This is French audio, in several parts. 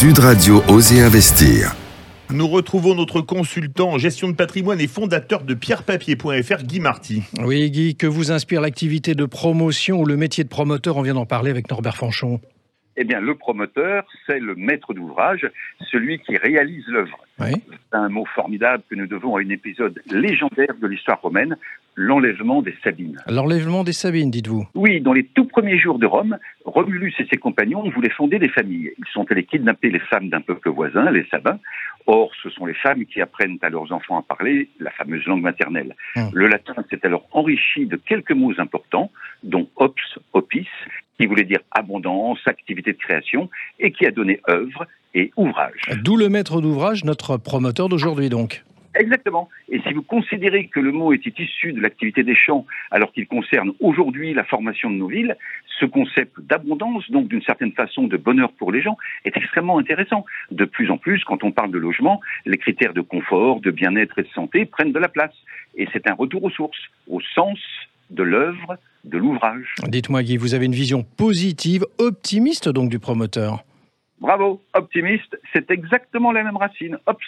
Sud Radio Oser Investir. Nous retrouvons notre consultant en gestion de patrimoine et fondateur de pierrepapier.fr, Guy Marty. Oui, Guy, que vous inspire l'activité de promotion ou le métier de promoteur? On vient d'en parler avec Norbert Fanchon. Eh bien, le promoteur, c'est le maître d'ouvrage, celui qui réalise l'œuvre. C'est un mot formidable que nous devons à un épisode légendaire de l'histoire romaine, l'enlèvement des Sabines. L'enlèvement des Sabines, dites-vous Oui, dans les tout premiers jours de Rome, Romulus et ses compagnons voulaient fonder des familles. Ils sont allés kidnapper les femmes d'un peuple voisin, les Sabins. Or, ce sont les femmes qui apprennent à leurs enfants à parler la fameuse langue maternelle. Hum. Le latin s'est alors enrichi de quelques mots importants, dont qui voulait dire abondance, activité de création, et qui a donné œuvre et ouvrage. D'où le maître d'ouvrage, notre promoteur d'aujourd'hui donc. Exactement. Et si vous considérez que le mot était issu de l'activité des champs, alors qu'il concerne aujourd'hui la formation de nos villes, ce concept d'abondance, donc d'une certaine façon de bonheur pour les gens, est extrêmement intéressant. De plus en plus, quand on parle de logement, les critères de confort, de bien-être et de santé prennent de la place. Et c'est un retour aux sources, au sens de l'œuvre, de l'ouvrage. Dites-moi Guy, vous avez une vision positive, optimiste donc du promoteur? Bravo, optimiste, c'est exactement la même racine. Ops,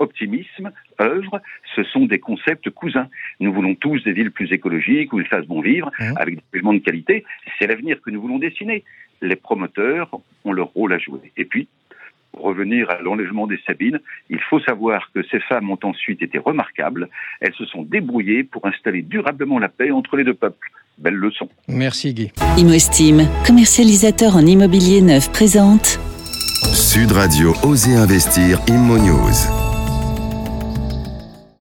optimisme, œuvre, ce sont des concepts cousins. Nous voulons tous des villes plus écologiques où il fasse bon vivre, mmh. avec des logements de qualité. C'est l'avenir que nous voulons dessiner. Les promoteurs ont leur rôle à jouer. Et puis, revenir à l'enlèvement des Sabines, il faut savoir que ces femmes ont ensuite été remarquables. Elles se sont débrouillées pour installer durablement la paix entre les deux peuples. Belle leçon. Merci Guy. Imostime, commercialisateur en immobilier neuf, présente. Sud Radio Oser Investir Immo News.